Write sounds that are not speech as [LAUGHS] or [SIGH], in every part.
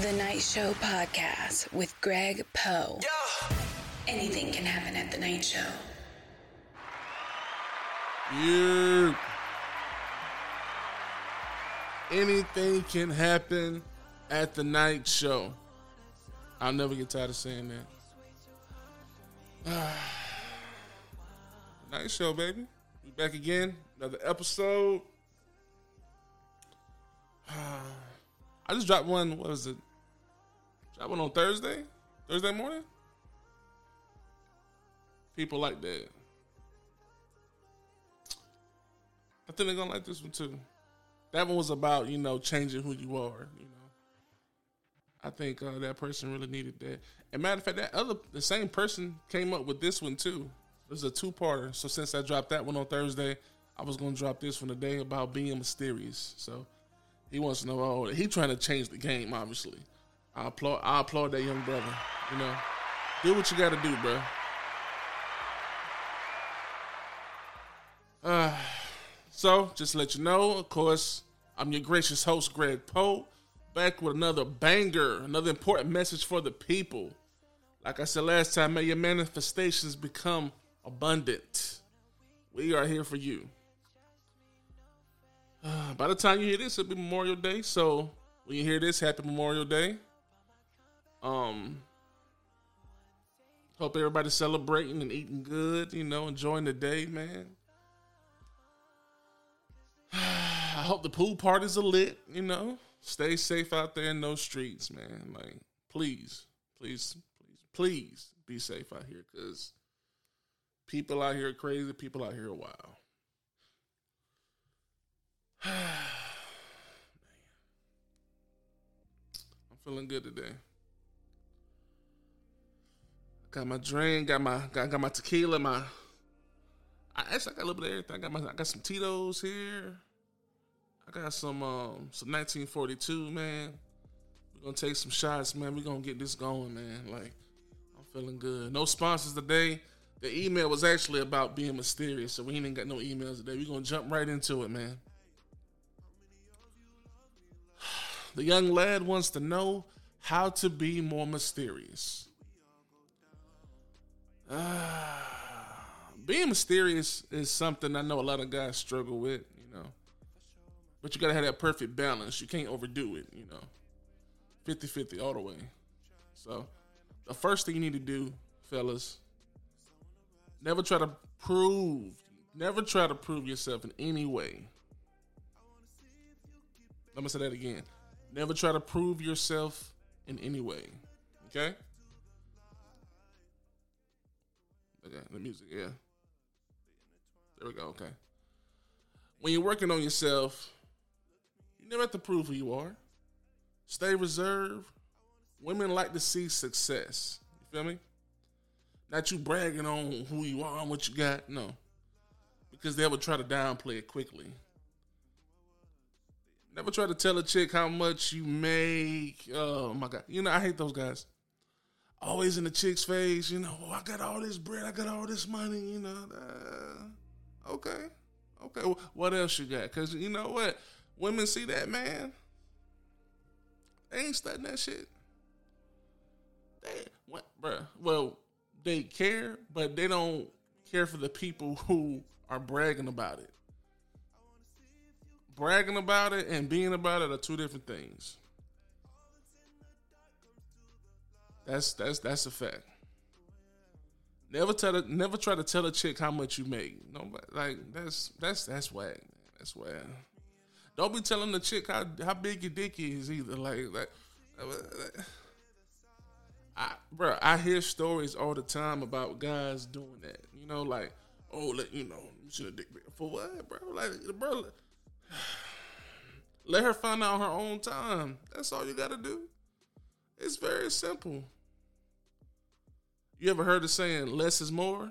The Night Show Podcast with Greg Poe. Anything can happen at the night show. You. Anything can happen at the night show. I'll never get tired of saying that. [SIGHS] night show, baby. We back again. Another episode. [SIGHS] I just dropped one. What was it? Dropped one on Thursday. Thursday morning. People like that. I think they're gonna like this one too. That one was about you know changing who you are. You know, I think uh, that person really needed that. And matter of fact, that other the same person came up with this one too. It was a two parter. So since I dropped that one on Thursday, I was gonna drop this one today about being mysterious. So he wants to know. Oh, he trying to change the game. Obviously, I applaud. I applaud that young brother. You know, do what you got to do, bro. Uh, so just to let you know, of course, I'm your gracious host, Greg Poe, back with another banger, another important message for the people. Like I said last time, may your manifestations become abundant. We are here for you. Uh, by the time you hear this, it'll be Memorial Day. So when you hear this, happy Memorial Day. Um, hope everybody's celebrating and eating good. You know, enjoying the day, man. [SIGHS] I hope the pool parties are lit. You know, stay safe out there in those streets, man. Like, please, please, please, please be safe out here, cause people out here are crazy. People out here are wild. [SIGHS] I'm feeling good today. Got my drink, got my got, got my tequila, my I actually I got a little bit of everything. I got my I got some Tito's here. I got some um some 1942, man. We're gonna take some shots, man. We're gonna get this going, man. Like, I'm feeling good. No sponsors today. The email was actually about being mysterious, so we ain't got no emails today. We're gonna jump right into it, man. [SIGHS] The young lad wants to know how to be more mysterious. [SIGHS] Being mysterious is something I know a lot of guys struggle with, you know. But you gotta have that perfect balance. You can't overdo it, you know. 50 50 all the way. So, the first thing you need to do, fellas, never try to prove, never try to prove yourself in any way. Let me say that again. Never try to prove yourself in any way. Okay? Okay, the music, yeah. There we go, okay. When you're working on yourself, you never have to prove who you are. Stay reserved. Women like to see success. You feel me? Not you bragging on who you are and what you got. No. Because they would try to downplay it quickly. Never try to tell a chick how much you make. Oh my god. You know, I hate those guys. Always in the chick's face, you know, oh, I got all this bread, I got all this money, you know. Uh, okay. Okay. What else you got? Cause you know what? Women see that man. They ain't studying that shit. They what bruh. Well, they care, but they don't care for the people who are bragging about it bragging about it and being about it are two different things. That's that's that's a fact. Never tell a, never try to tell a chick how much you make. No, like that's that's that's whack. That's whack. Don't be telling the chick how how big your dick is either. Like like, I bro, I hear stories all the time about guys doing that. You know, like oh, let you know, you should have dick for what, bro? Like bro, [SIGHS] let her find out her own time. That's all you got to do. It's very simple. You ever heard the saying, less is more?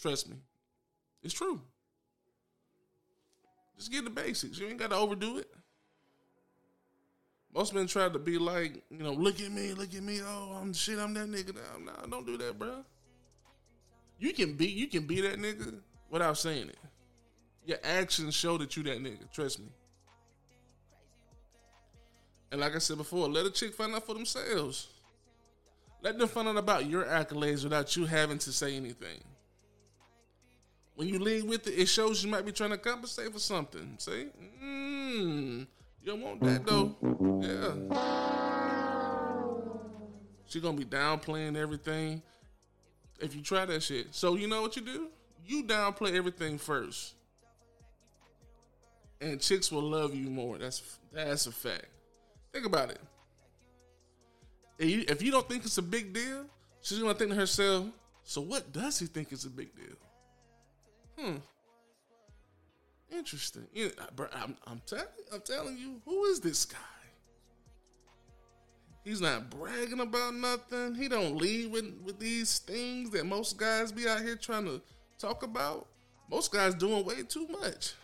Trust me, it's true. Just get the basics. You ain't got to overdo it. Most men try to be like, you know, look at me, look at me. Oh, I'm shit. I'm that nigga now. Nah, don't do that, bro. You can be, you can be that nigga without saying it. Your actions show that you that nigga. Trust me. And like I said before, let a chick find out for themselves. Let them find out about your accolades without you having to say anything. When you lead with it, it shows you might be trying to compensate for something. See? Mm, you don't want that though. Yeah. She gonna be downplaying everything if you try that shit. So you know what you do? You downplay everything first. And chicks will love you more. That's that's a fact. Think about it. If you don't think it's a big deal, she's gonna think to herself, so what does he think is a big deal? Hmm. Interesting. Yeah, bro, I'm, I'm, telling, I'm telling you, who is this guy? He's not bragging about nothing. He don't lead with, with these things that most guys be out here trying to talk about. Most guys doing way too much.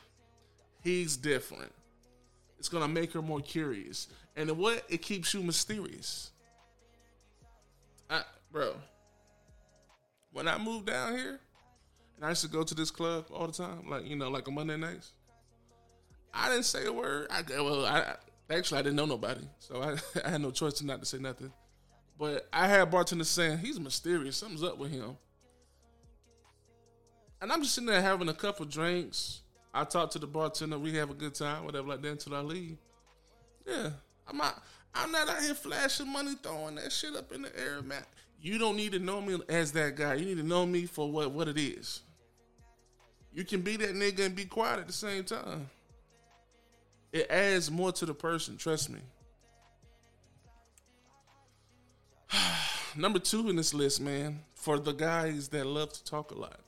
He's different. It's gonna make her more curious. And what? It keeps you mysterious. I, bro, when I moved down here, and I used to go to this club all the time, like you know, like on Monday nights. I didn't say a word. I well, I actually I didn't know nobody, so I, [LAUGHS] I had no choice to not to say nothing. But I had bartenders saying he's mysterious. Something's up with him. And I'm just sitting there having a couple drinks. I talk to the bartender. We have a good time, whatever like that, until I leave. Yeah, I'm not. I'm not out here flashing money, throwing that shit up in the air, man. You don't need to know me as that guy. You need to know me for what what it is. You can be that nigga and be quiet at the same time. It adds more to the person, trust me. [SIGHS] Number two in this list, man, for the guys that love to talk a lot,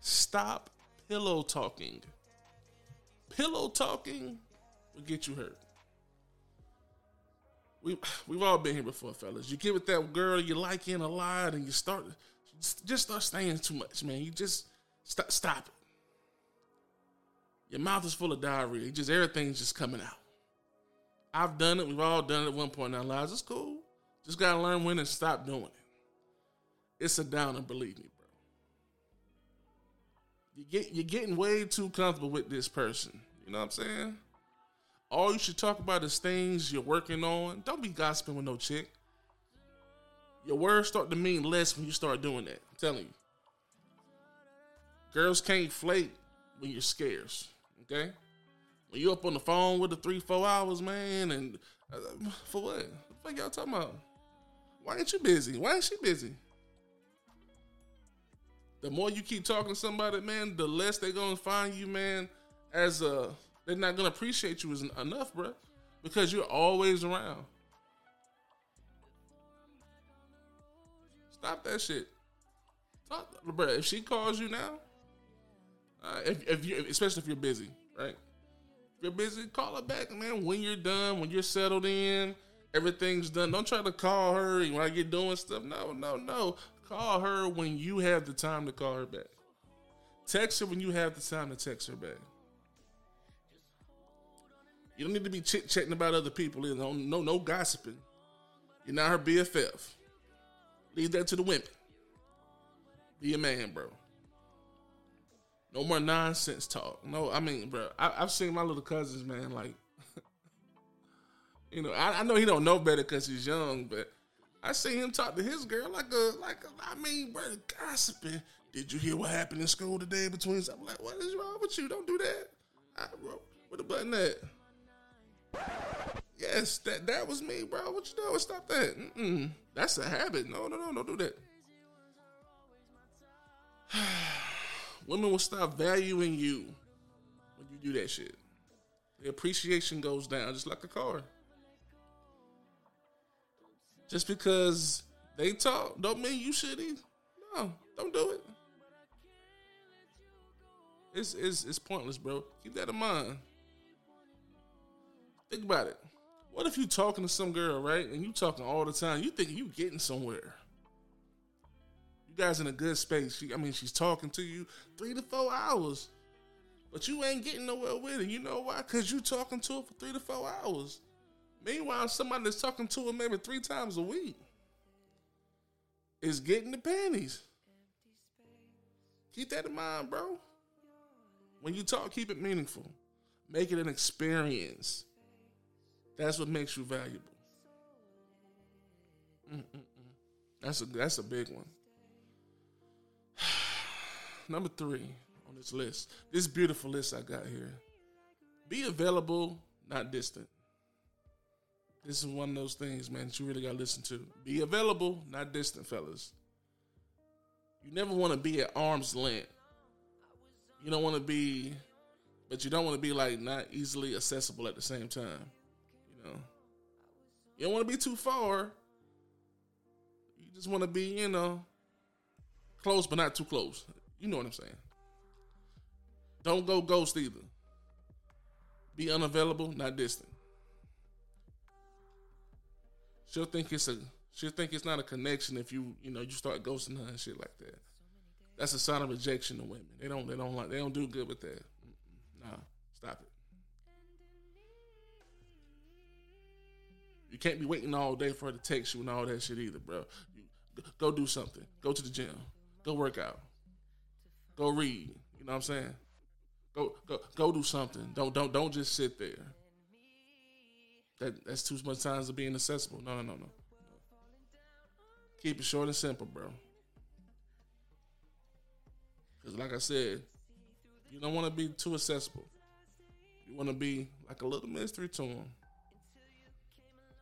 stop pillow talking. Pillow talking will get you hurt. We we've all been here before, fellas. You give it that girl you like in a lot, and you start just start saying too much, man. You just stop stop it. Your mouth is full of diarrhea. Just everything's just coming out. I've done it. We've all done it at one point in our lives. It's cool. Just gotta learn when to stop doing it. It's a downer, believe me, bro. You get you're getting way too comfortable with this person. You know what I'm saying? All you should talk about is things you're working on. Don't be gossiping with no chick. Your words start to mean less when you start doing that. I'm telling you. Girls can't flake when you're scarce. Okay? When you up on the phone with the three, four hours, man, and uh, for what? What the fuck y'all talking about? Why ain't you busy? Why ain't she busy? The more you keep talking to somebody, man, the less they gonna find you, man, as a they're not gonna appreciate you enough, bro, because you're always around. Stop that shit. Talk, bro. If she calls you now, uh, if, if you, especially if you're busy, right? If you're busy, call her back, man. When you're done, when you're settled in, everything's done. Don't try to call her when you're doing stuff. No, no, no. Call her when you have the time to call her back. Text her when you have the time to text her back. You don't need to be chit chatting about other people. You know, no, no gossiping. You're not her BFF. Leave that to the women. Be a man, bro. No more nonsense talk. No, I mean, bro, I, have seen my little cousins, man. Like, [LAUGHS] you know, I, I, know he don't know better because he's young, but I see him talk to his girl like a, like a, I mean, bro, gossiping. Did you hear what happened in school today between? I'm like, what is wrong with you? Don't do that. I, bro, where the button at? Yes, that that was me, bro. What you doing? Stop that. Mm-mm. That's a habit. No, no, no, don't do that. [SIGHS] Women will stop valuing you when you do that shit. The appreciation goes down just like a car. Just because they talk don't mean you either. No, don't do it. It's, it's, it's pointless, bro. Keep that in mind. Think about it. What if you talking to some girl, right? And you talking all the time. You think you getting somewhere You guys in a good space. She, I mean, she's talking to you three to four hours, but you ain't getting nowhere with it. You know why? Because you talking to her for three to four hours. Meanwhile, somebody that's talking to her maybe three times a week is getting the panties. Keep that in mind, bro. When you talk, keep it meaningful. Make it an experience. That's what makes you valuable. Mm-mm-mm. That's a that's a big one. [SIGHS] Number three on this list, this beautiful list I got here. Be available, not distant. This is one of those things, man, that you really got to listen to. Be available, not distant, fellas. You never want to be at arm's length. You don't want to be, but you don't want to be like not easily accessible at the same time. You know, you don't want to be too far. You just want to be, you know, close but not too close. You know what I'm saying? Don't go ghost either. Be unavailable, not distant. She'll think it's a she'll think it's not a connection if you you know you start ghosting her and shit like that. That's a sign of rejection to women. They don't they don't like they don't do good with that. Nah, stop it. You can't be waiting all day for her to text you and all that shit either, bro. Go do something. Go to the gym. Go work out. Go read. You know what I'm saying? Go go go do something. Don't don't don't just sit there. That that's too much time to being accessible. No no no no. Keep it short and simple, bro. Cause like I said, you don't want to be too accessible. You want to be like a little mystery to them.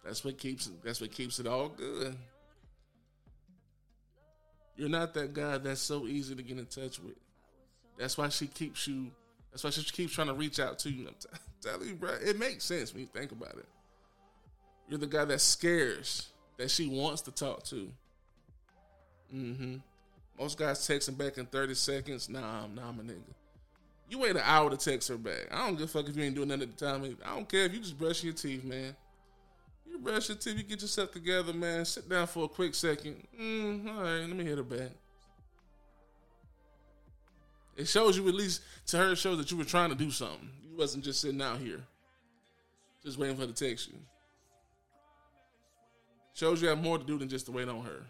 That's what keeps it. That's what keeps it all good. You're not that guy that's so easy to get in touch with. That's why she keeps you. That's why she keeps trying to reach out to you. I'm t- telling you, bro, it makes sense when you think about it. You're the guy that scares that she wants to talk to. Mm-hmm. Most guys texting back in 30 seconds. Nah, nah, I'm a nigga. You wait an hour to text her back. I don't give a fuck if you ain't doing nothing at the time. I don't care if you just brushing your teeth, man. You brush your teeth, you get yourself together, man. Sit down for a quick second. Mm, all right, let me hit her back. It shows you at least to her. It shows that you were trying to do something. You wasn't just sitting out here, just waiting for her to text you. Shows you have more to do than just to wait on her.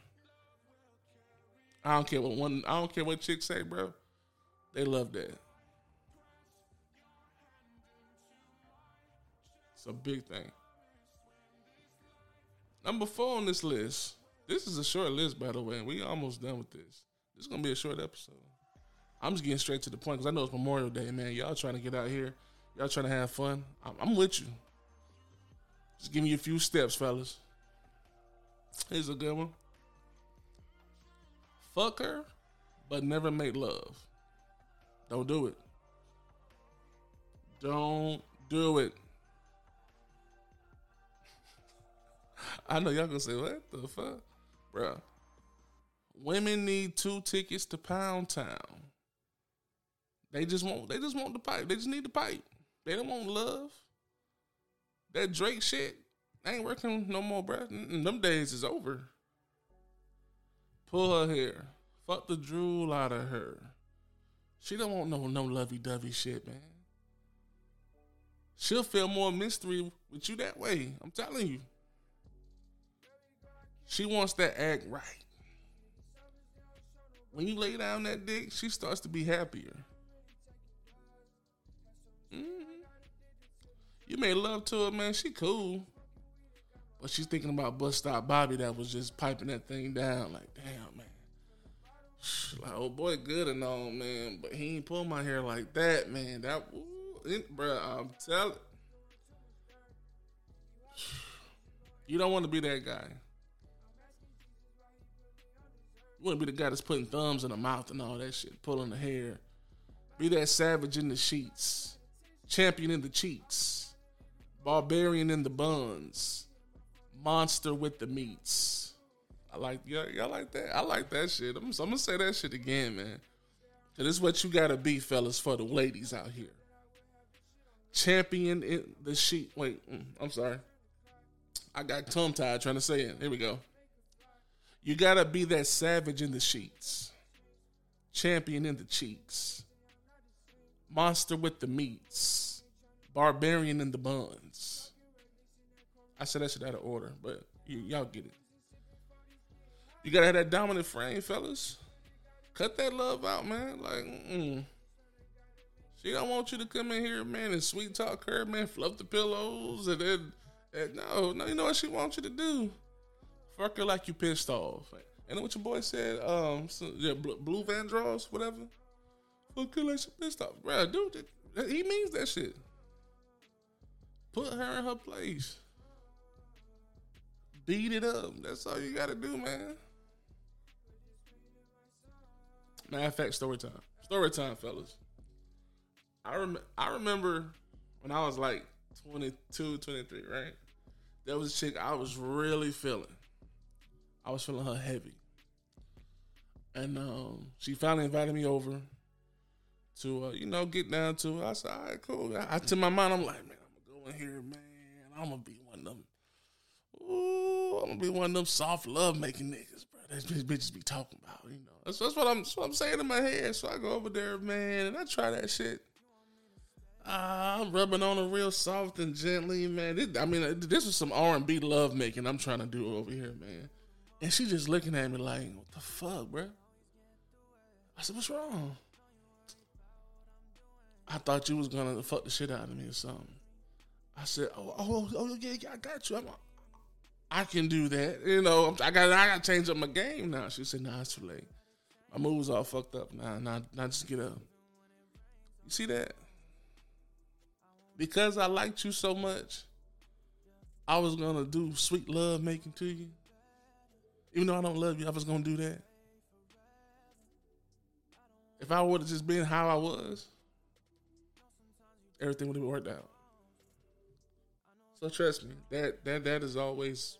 I don't care what one. I don't care what chicks say, bro. They love that. It's a big thing. Number four on this list. This is a short list, by the way. We almost done with this. This is gonna be a short episode. I'm just getting straight to the point because I know it's Memorial Day, man. Y'all trying to get out here. Y'all trying to have fun. I'm, I'm with you. Just give me a few steps, fellas. Here's a good one. Fuck her, but never make love. Don't do it. Don't do it. I know y'all gonna say, what the fuck? Bruh. Women need two tickets to Pound Town. They just want they just want the pipe. They just need the pipe. They don't want love. That Drake shit ain't working no more, bruh. Them days is over. Pull her hair. Fuck the drool out of her. She don't want no no lovey dovey shit, man. She'll feel more mystery with you that way. I'm telling you. She wants that act right. When you lay down that dick, she starts to be happier. Mm-hmm. You made love to her, man. She cool. But she's thinking about bus stop Bobby that was just piping that thing down. Like, damn, man. Like, oh boy, good and all, man. But he ain't pull my hair like that, man. That, ooh, bro, I'm telling. [SIGHS] You don't want to be that guy. You want to be the guy that's putting thumbs in the mouth and all that shit, pulling the hair. Be that savage in the sheets, champion in the cheeks, barbarian in the buns, monster with the meats. I like y'all, y'all like that. I like that shit. I'm, I'm gonna say that shit again, man. This is what you gotta be, fellas, for the ladies out here. Champion in the sheet. Wait, mm, I'm sorry. I got tongue tied trying to say it. Here we go. You gotta be that savage in the sheets, champion in the cheeks, monster with the meats, barbarian in the buns. I said that shit out of order, but y- y'all get it. You gotta have that dominant frame, fellas. Cut that love out, man. Like, mm. she don't want you to come in here, man, and sweet talk her, man, fluff the pillows, and then And no, no, you know what she wants you to do? Fuck her like you pissed off. And what your boy said, um, so, yeah, Blue Vandross, whatever. Fuck her like she pissed off, bro. Dude, he means that shit. Put her in her place. Beat it up. That's all you gotta do, man. Matter of fact, story time. Story time, fellas. I rem- I remember when I was like 22, 23, right? There was a chick I was really feeling. I was feeling her heavy. And um, she finally invited me over to, uh, you know, get down to it. I said, all right, cool. I, to my mind, I'm like, man, I'm going to go in here, man. I'm going to be one of them. Ooh, I'm going to be one of them soft love making niggas, bro. That's bitches be talking about, you know. That's, that's, what I'm, that's what I'm saying in my head. So I go over there, man, and I try that shit. Uh, I'm rubbing on her real soft and gently, man. This, I mean, this was some R and B love making I'm trying to do over here, man. And she just looking at me like, "What the fuck, bro?" I said, "What's wrong?" I thought you was gonna fuck the shit out of me or something. I said, "Oh, oh, oh, oh yeah, yeah I got you. I'm, I can do that. You know, I got, I got to change up my game now." She said, "Nah, it's too late. My moves all fucked up. Nah, nah, nah, just get up." You see that? because I liked you so much, I was gonna do sweet love making to you. Even though I don't love you, I was gonna do that. If I would have just been how I was, everything would have worked out. So trust me, that that that is always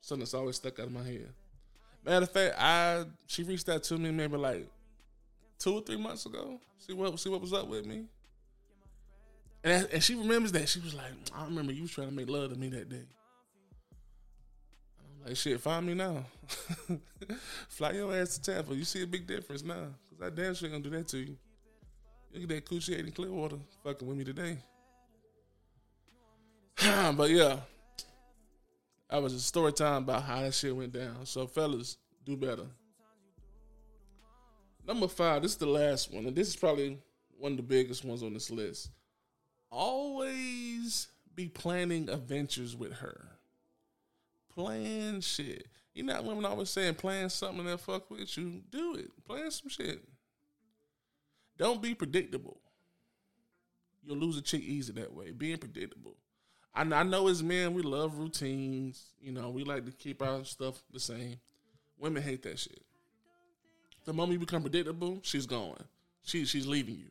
something that's always stuck out of my head. Matter of fact, I she reached out to me maybe like two or three months ago. See what see what was up with me. And, and she remembers that. She was like, I remember you was trying to make love to me that day. Like, shit, find me now. [LAUGHS] Fly your ass to Tampa. You see a big difference now. Because I damn sure gonna do that to you. Look at that coochie in Clearwater fucking with me today. [SIGHS] but yeah, that was a story time about how that shit went down. So, fellas, do better. Number five, this is the last one, and this is probably one of the biggest ones on this list always be planning adventures with her. Plan shit. You know, women always saying plan something that fuck with you. Do it. Plan some shit. Don't be predictable. You'll lose a chick easy that way. Being predictable. I, I know as men we love routines. You know, we like to keep our stuff the same. Women hate that shit. The moment you become predictable, she's going. She she's leaving you.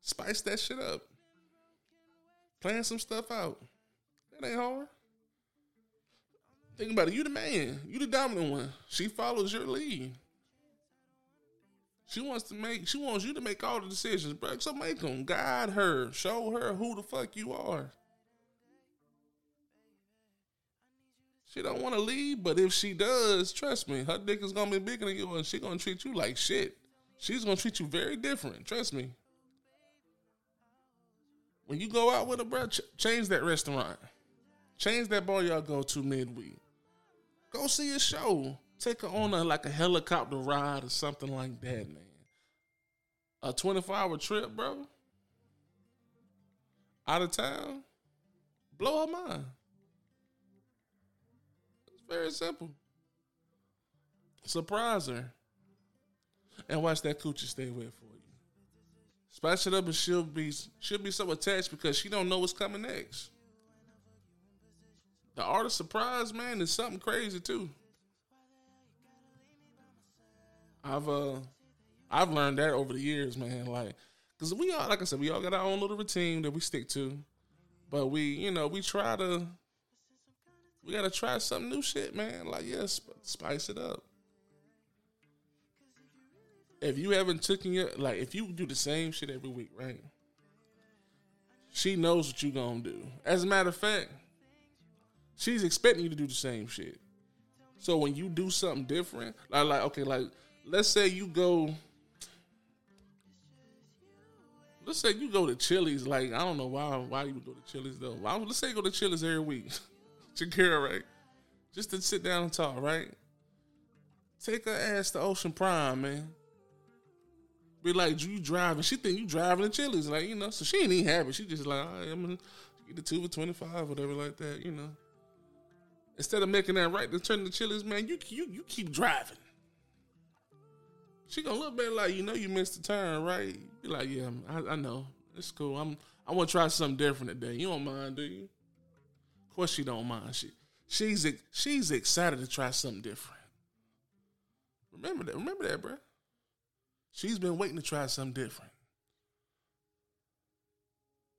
Spice that shit up. Plan some stuff out. That ain't hard. Think about it. You the man. You the dominant one. She follows your lead. She wants to make. She wants you to make all the decisions, bro. So make them. Guide her. Show her who the fuck you are. She don't want to leave, but if she does, trust me, her dick is gonna be bigger than yours. She gonna treat you like shit. She's gonna treat you very different. Trust me. When you go out with a bro, ch- change that restaurant. Change that bar y'all go to midweek. Go see a show. Take her on a like a helicopter ride or something like that, man. A 24 hour trip, bro. Out of town. Blow her mind. It's very simple. Surprise her. And watch that coochie stay wet for you. Spice it up and she'll be she'll be so attached because she don't know what's coming next. The art of surprise, man, is something crazy too. I've uh I've learned that over the years, man. Like, cause we all, like I said, we all got our own little routine that we stick to, but we, you know, we try to, we gotta try some new shit, man. Like, yes, yeah, spice it up if you haven't taken your like if you do the same shit every week, right? She knows what you gonna do. As a matter of fact, she's expecting you to do the same shit. So when you do something different, like like okay, like let's say you go let's say you go to Chili's, like I don't know why why you would go to Chili's though. Let's say you go to Chili's every week. [LAUGHS] Shakira, right? Just to sit down and talk, right? Take her ass to Ocean Prime, man be like, you driving. She think you driving to Chili's, like you know. So she ain't even happy. She just like, I'm gonna Get the two for twenty five, whatever like that. You know. Instead of making that right to turn to Chili's, man, you you you keep driving. She gonna look back like you know you missed the turn, right? Be like, yeah, I, I know it's cool. I'm I want to try something different today. You don't mind, do you? Of course, she don't mind. She she's she's excited to try something different. Remember that. Remember that, bro. She's been waiting to try something different.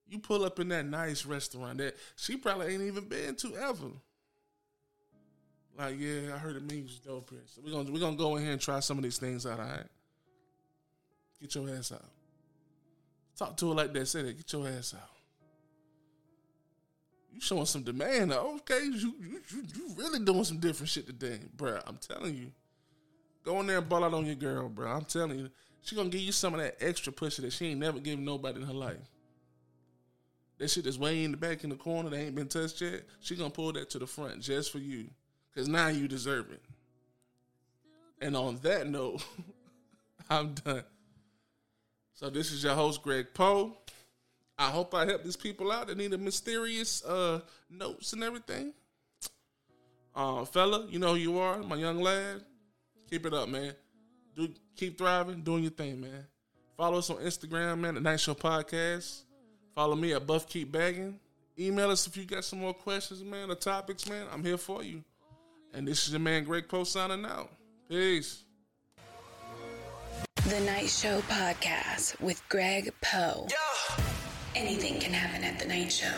You pull up in that nice restaurant that she probably ain't even been to ever. Like, yeah, I heard the means dope here. So we're gonna we're gonna go in here and try some of these things out, all right? Get your ass out. Talk to her like that, say that, get your ass out. You showing some demand. Though. Okay, you, you, you really doing some different shit today, bro. I'm telling you. Go in there and ball out on your girl, bro. I'm telling you. She gonna give you some of that extra pussy that she ain't never given nobody in her life. That shit that's way in the back in the corner that ain't been touched yet. She gonna pull that to the front just for you. Cause now you deserve it. And on that note, [LAUGHS] I'm done. So this is your host, Greg Poe. I hope I help these people out that need a mysterious uh, notes and everything. Uh, fella, you know who you are, my young lad. Keep it up, man. Do keep thriving, doing your thing, man. Follow us on Instagram, man, the Night Show Podcast. Follow me at Buff Keep Bagging. Email us if you got some more questions, man, or topics, man. I'm here for you. And this is your man Greg Poe signing out. Peace. The Night Show Podcast with Greg Poe. Yeah. Anything can happen at the Night Show.